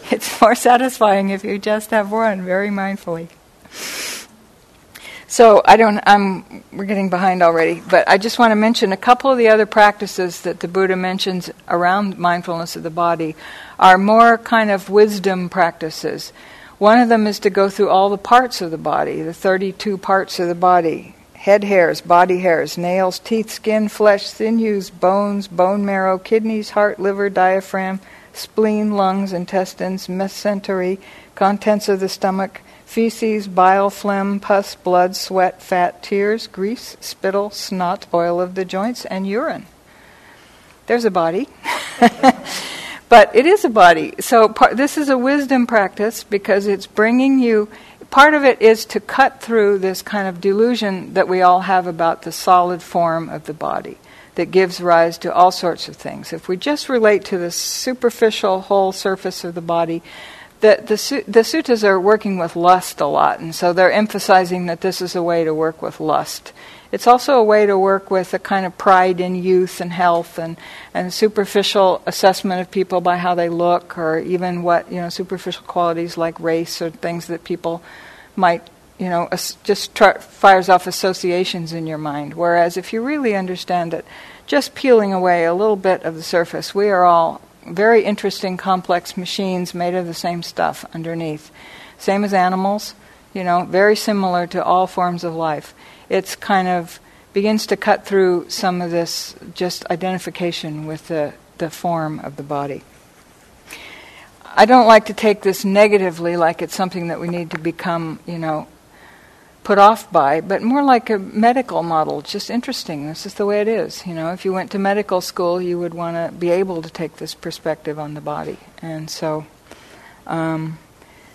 it's more satisfying if you just have one, very mindfully. So I don't. I'm. We're getting behind already, but I just want to mention a couple of the other practices that the Buddha mentions around mindfulness of the body are more kind of wisdom practices. One of them is to go through all the parts of the body, the 32 parts of the body, head hairs, body hairs, nails, teeth, skin, flesh, sinews, bones, bone marrow, kidneys, heart, liver, diaphragm, spleen, lungs, intestines, mesentery, contents of the stomach, feces, bile, phlegm, pus, blood, sweat, fat, tears, grease, spittle, snot, oil of the joints, and urine. There's a body. (laughs) but it is a body. So par- this is a wisdom practice because it's bringing you. Part of it is to cut through this kind of delusion that we all have about the solid form of the body that gives rise to all sorts of things. If we just relate to the superficial whole surface of the body, the, the, the suttas are working with lust a lot, and so they're emphasizing that this is a way to work with lust. It's also a way to work with a kind of pride in youth and health and, and superficial assessment of people by how they look or even what, you know, superficial qualities like race or things that people might, you know, just fires off associations in your mind. Whereas if you really understand it, just peeling away a little bit of the surface, we are all very interesting, complex machines made of the same stuff underneath. Same as animals, you know, very similar to all forms of life. It's kind of begins to cut through some of this just identification with the, the form of the body. I don't like to take this negatively, like it's something that we need to become, you know, put off by, but more like a medical model. Just interesting. This is the way it is. You know, if you went to medical school, you would want to be able to take this perspective on the body, and so um,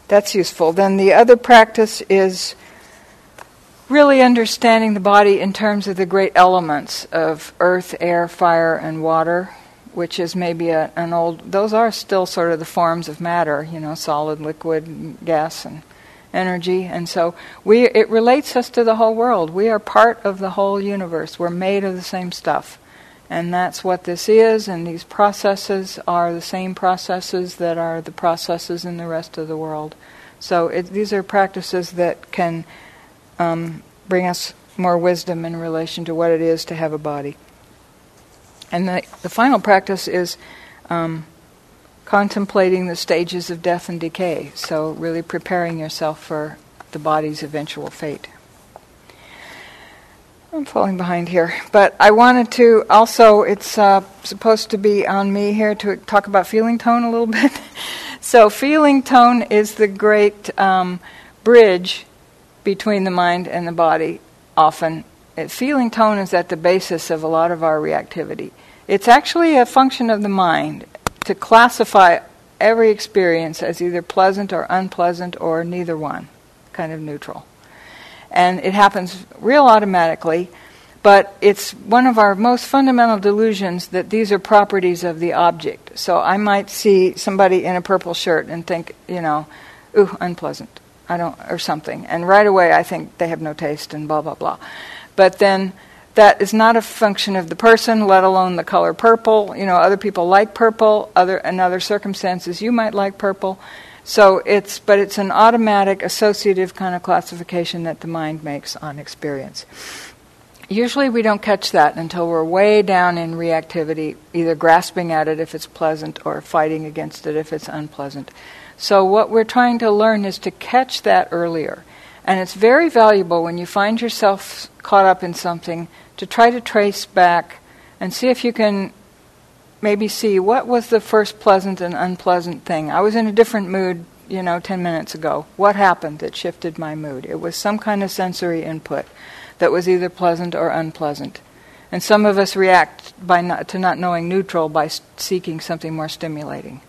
that's useful. Then the other practice is really understanding the body in terms of the great elements of earth, air, fire, and water. Which is maybe a, an old, those are still sort of the forms of matter, you know, solid, liquid, gas, and energy, and so we it relates us to the whole world. We are part of the whole universe. We're made of the same stuff. And that's what this is, and these processes are the same processes that are the processes in the rest of the world. So it, these are practices that can um, bring us more wisdom in relation to what it is to have a body. And the, the final practice is um, contemplating the stages of death and decay. So, really preparing yourself for the body's eventual fate. I'm falling behind here, but I wanted to also, it's uh, supposed to be on me here to talk about feeling tone a little (laughs) bit. so, feeling tone is the great um, bridge between the mind and the body, often. Feeling tone is at the basis of a lot of our reactivity. It's actually a function of the mind to classify every experience as either pleasant or unpleasant or neither one, kind of neutral. And it happens real automatically, but it's one of our most fundamental delusions that these are properties of the object. So I might see somebody in a purple shirt and think, you know, ooh, unpleasant. I don't, or something. And right away I think they have no taste and blah, blah, blah. But then that is not a function of the person, let alone the color purple. You know, other people like purple. Other in other circumstances, you might like purple. So it's, but it's an automatic associative kind of classification that the mind makes on experience. Usually, we don't catch that until we're way down in reactivity, either grasping at it if it's pleasant or fighting against it if it's unpleasant. So, what we're trying to learn is to catch that earlier. And it's very valuable when you find yourself caught up in something to try to trace back and see if you can maybe see what was the first pleasant and unpleasant thing. I was in a different mood, you know, 10 minutes ago. What happened that shifted my mood? It was some kind of sensory input that was either pleasant or unpleasant. And some of us react by not, to not knowing neutral by seeking something more stimulating.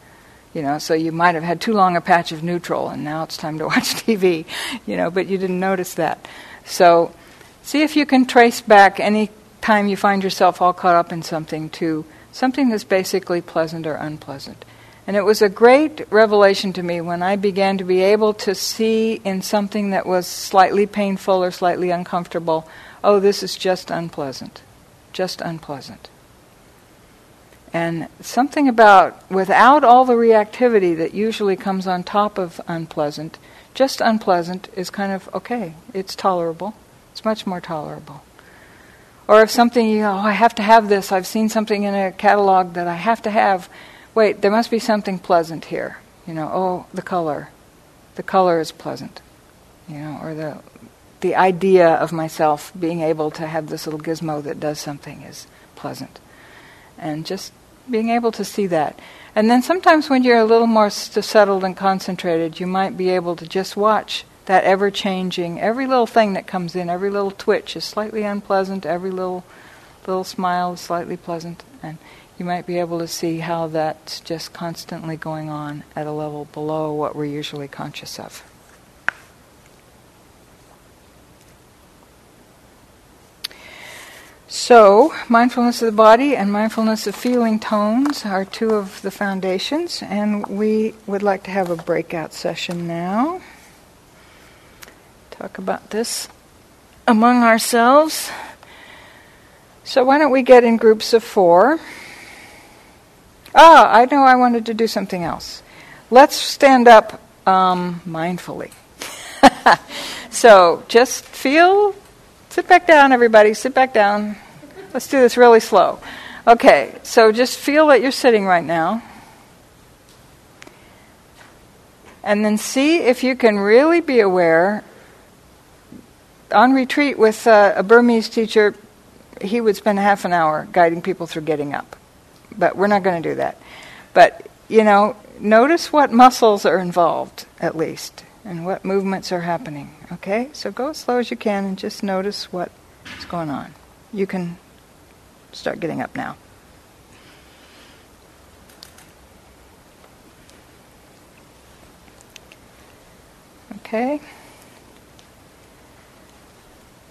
You know, so you might have had too long a patch of neutral and now it's time to (laughs) watch TV, you know, but you didn't notice that. So See if you can trace back any time you find yourself all caught up in something to something that's basically pleasant or unpleasant. And it was a great revelation to me when I began to be able to see in something that was slightly painful or slightly uncomfortable, oh, this is just unpleasant. Just unpleasant. And something about, without all the reactivity that usually comes on top of unpleasant, just unpleasant is kind of okay, it's tolerable. It's much more tolerable. Or if something you know, oh, I have to have this, I've seen something in a catalog that I have to have. Wait, there must be something pleasant here. You know, oh, the color. The color is pleasant. You know, or the the idea of myself being able to have this little gizmo that does something is pleasant. And just being able to see that. And then sometimes when you're a little more settled and concentrated, you might be able to just watch that ever changing, every little thing that comes in, every little twitch is slightly unpleasant, every little little smile is slightly pleasant, and you might be able to see how that's just constantly going on at a level below what we're usually conscious of. So, mindfulness of the body and mindfulness of feeling tones are two of the foundations, and we would like to have a breakout session now. Talk about this among ourselves. So, why don't we get in groups of four? Ah, I know I wanted to do something else. Let's stand up um, mindfully. (laughs) so, just feel Sit back down, everybody. Sit back down. Let's do this really slow. Okay, so just feel that you're sitting right now. And then see if you can really be aware. On retreat with uh, a Burmese teacher, he would spend half an hour guiding people through getting up. But we're not going to do that. But, you know, notice what muscles are involved, at least and what movements are happening. Okay? So go as slow as you can and just notice what's going on. You can start getting up now. Okay?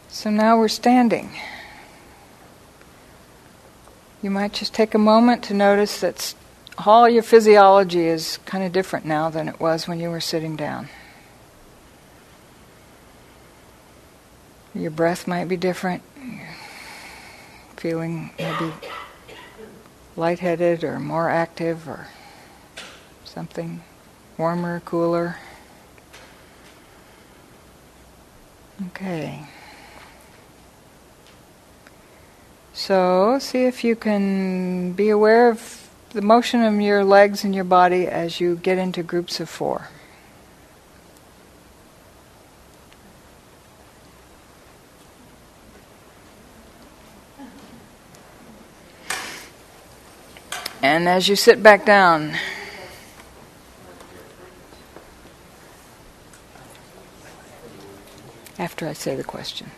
So now we're standing. You might just take a moment to notice that all your physiology is kind of different now than it was when you were sitting down. Your breath might be different. feeling maybe lightheaded or more active or something warmer, cooler. Okay. So, see if you can be aware of the motion of your legs and your body as you get into groups of four. And as you sit back down, after I say the question,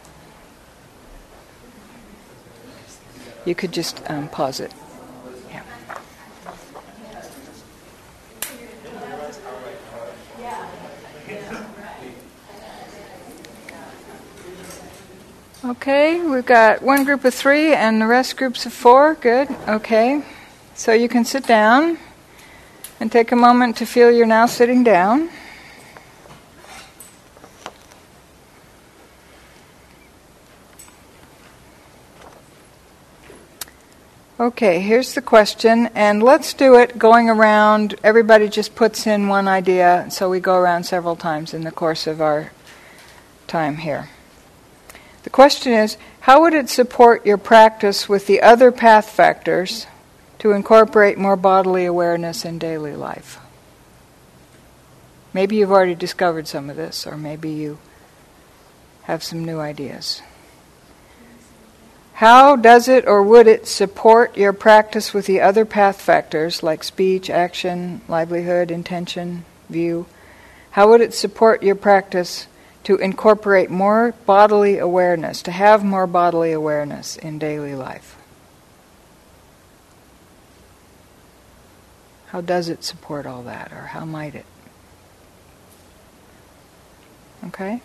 you could just um, pause it. Yeah. Okay, we've got one group of three and the rest groups of four. Good. Okay. So you can sit down and take a moment to feel you're now sitting down. Okay, here's the question, and let's do it going around. Everybody just puts in one idea, so we go around several times in the course of our time here. The question is how would it support your practice with the other path factors? To incorporate more bodily awareness in daily life. Maybe you've already discovered some of this, or maybe you have some new ideas. How does it or would it support your practice with the other path factors like speech, action, livelihood, intention, view? How would it support your practice to incorporate more bodily awareness, to have more bodily awareness in daily life? How does it support all that, or how might it? Okay?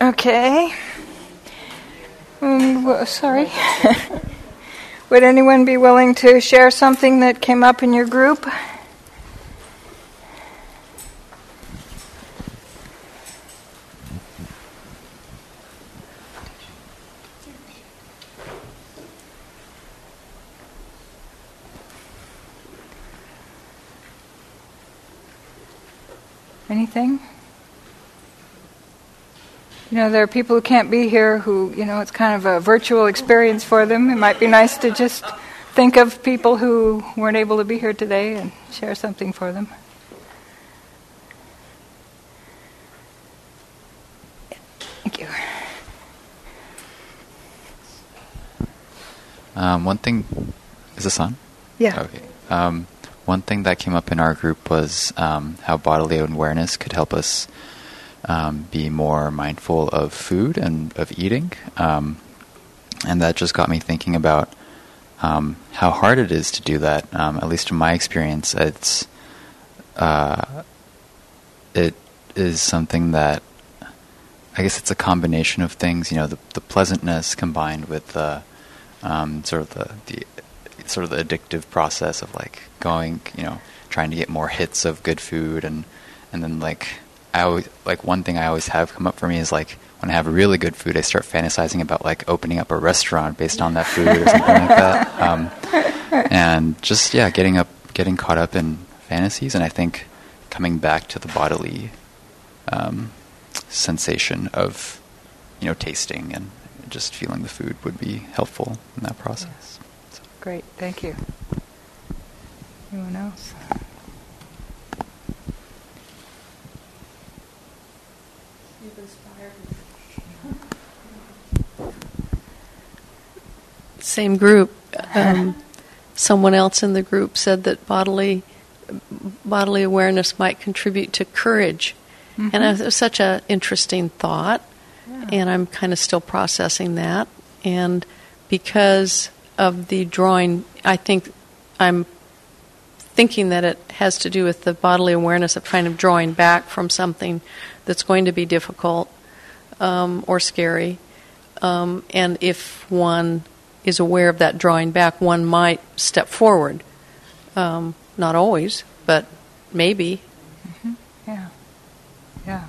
Okay. Um, sorry. (laughs) Would anyone be willing to share something that came up in your group? Anything? You know, there are people who can't be here who, you know, it's kind of a virtual experience for them. It might be nice to just think of people who weren't able to be here today and share something for them. Thank you. Um, one thing, is this on? Yeah. Okay. Um, one thing that came up in our group was um, how bodily awareness could help us um, be more mindful of food and of eating. Um, and that just got me thinking about um, how hard it is to do that. Um, at least in my experience, it's uh, it is something that I guess it's a combination of things. You know, the, the pleasantness combined with the um, sort of the, the sort of the addictive process of like going, you know, trying to get more hits of good food and and then like I always like one thing I always have come up for me is like when I have really good food, I start fantasizing about like opening up a restaurant based on that food or something like that. (laughs) Um, and just yeah, getting up, getting caught up in fantasies, and I think coming back to the bodily um, sensation of you know tasting and just feeling the food would be helpful in that process. So. Great, thank you. Anyone else? Same group. Um, someone else in the group said that bodily bodily awareness might contribute to courage, Mm-hmm. and it was such an interesting thought. And I'm kind of still processing that. And because of the drawing, I think I'm thinking that it has to do with the bodily awareness of kind of drawing back from something that's going to be difficult um, or scary. Um, and if one is aware of that drawing back, one might step forward. Um, not always, but maybe. Yeah. Yeah.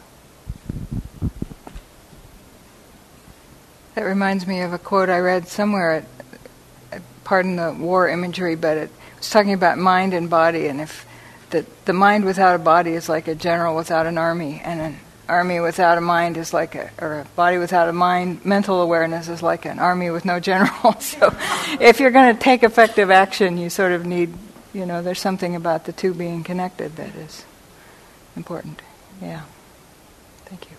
That reminds me of a quote I read somewhere. uh, Pardon the war imagery, but it was talking about mind and body, and if the the mind without a body is like a general without an army, and an army without a mind is like a, or a body without a mind. Mental awareness is like an army with no general. (laughs) so, if you're going to take effective action, you sort of need, you know, there's something about the two being connected that is important. Yeah. Thank you.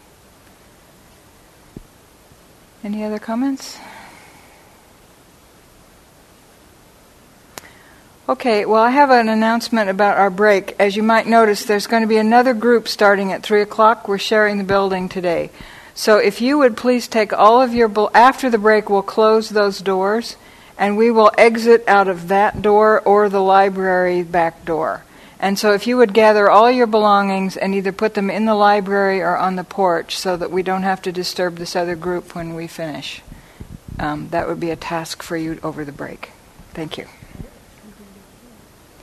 Any other comments? Okay, well, I have an announcement about our break. As you might notice, there's going to be another group starting at 3 o'clock. We're sharing the building today. So if you would please take all of your, after the break, we'll close those doors and we will exit out of that door or the library back door. And so if you would gather all your belongings and either put them in the library or on the porch so that we don't have to disturb this other group when we finish, um, that would be a task for you over the break. Thank you.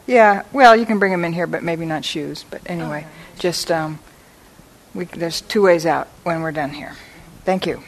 Yeah, well, you can bring them in here, but maybe not shoes. But anyway, just um, we, there's two ways out when we're done here. Thank you.